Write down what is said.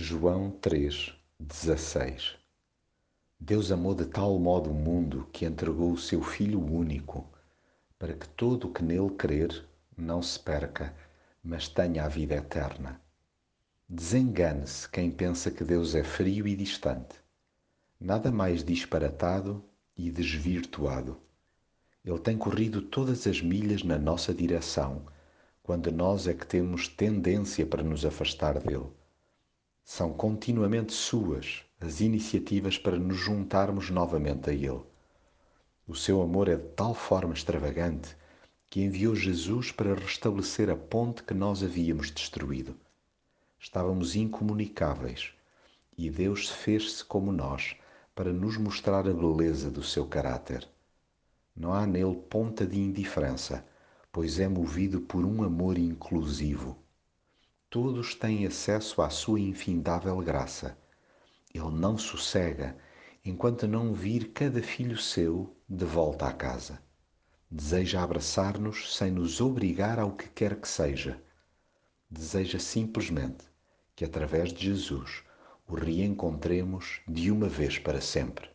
João 3,16 Deus amou de tal modo o mundo que entregou o seu Filho único, para que todo o que nele crer não se perca, mas tenha a vida eterna. Desengane-se quem pensa que Deus é frio e distante. Nada mais disparatado e desvirtuado. Ele tem corrido todas as milhas na nossa direção, quando nós é que temos tendência para nos afastar dele. São continuamente suas as iniciativas para nos juntarmos novamente a Ele. O seu amor é de tal forma extravagante que enviou Jesus para restabelecer a ponte que nós havíamos destruído. Estávamos incomunicáveis e Deus fez-se como nós para nos mostrar a beleza do seu caráter. Não há nele ponta de indiferença, pois é movido por um amor inclusivo todos têm acesso à sua infindável graça. Ele não sossega enquanto não vir cada filho seu de volta à casa. Deseja abraçar-nos sem nos obrigar ao que quer que seja. Deseja simplesmente que, através de Jesus, o reencontremos de uma vez para sempre.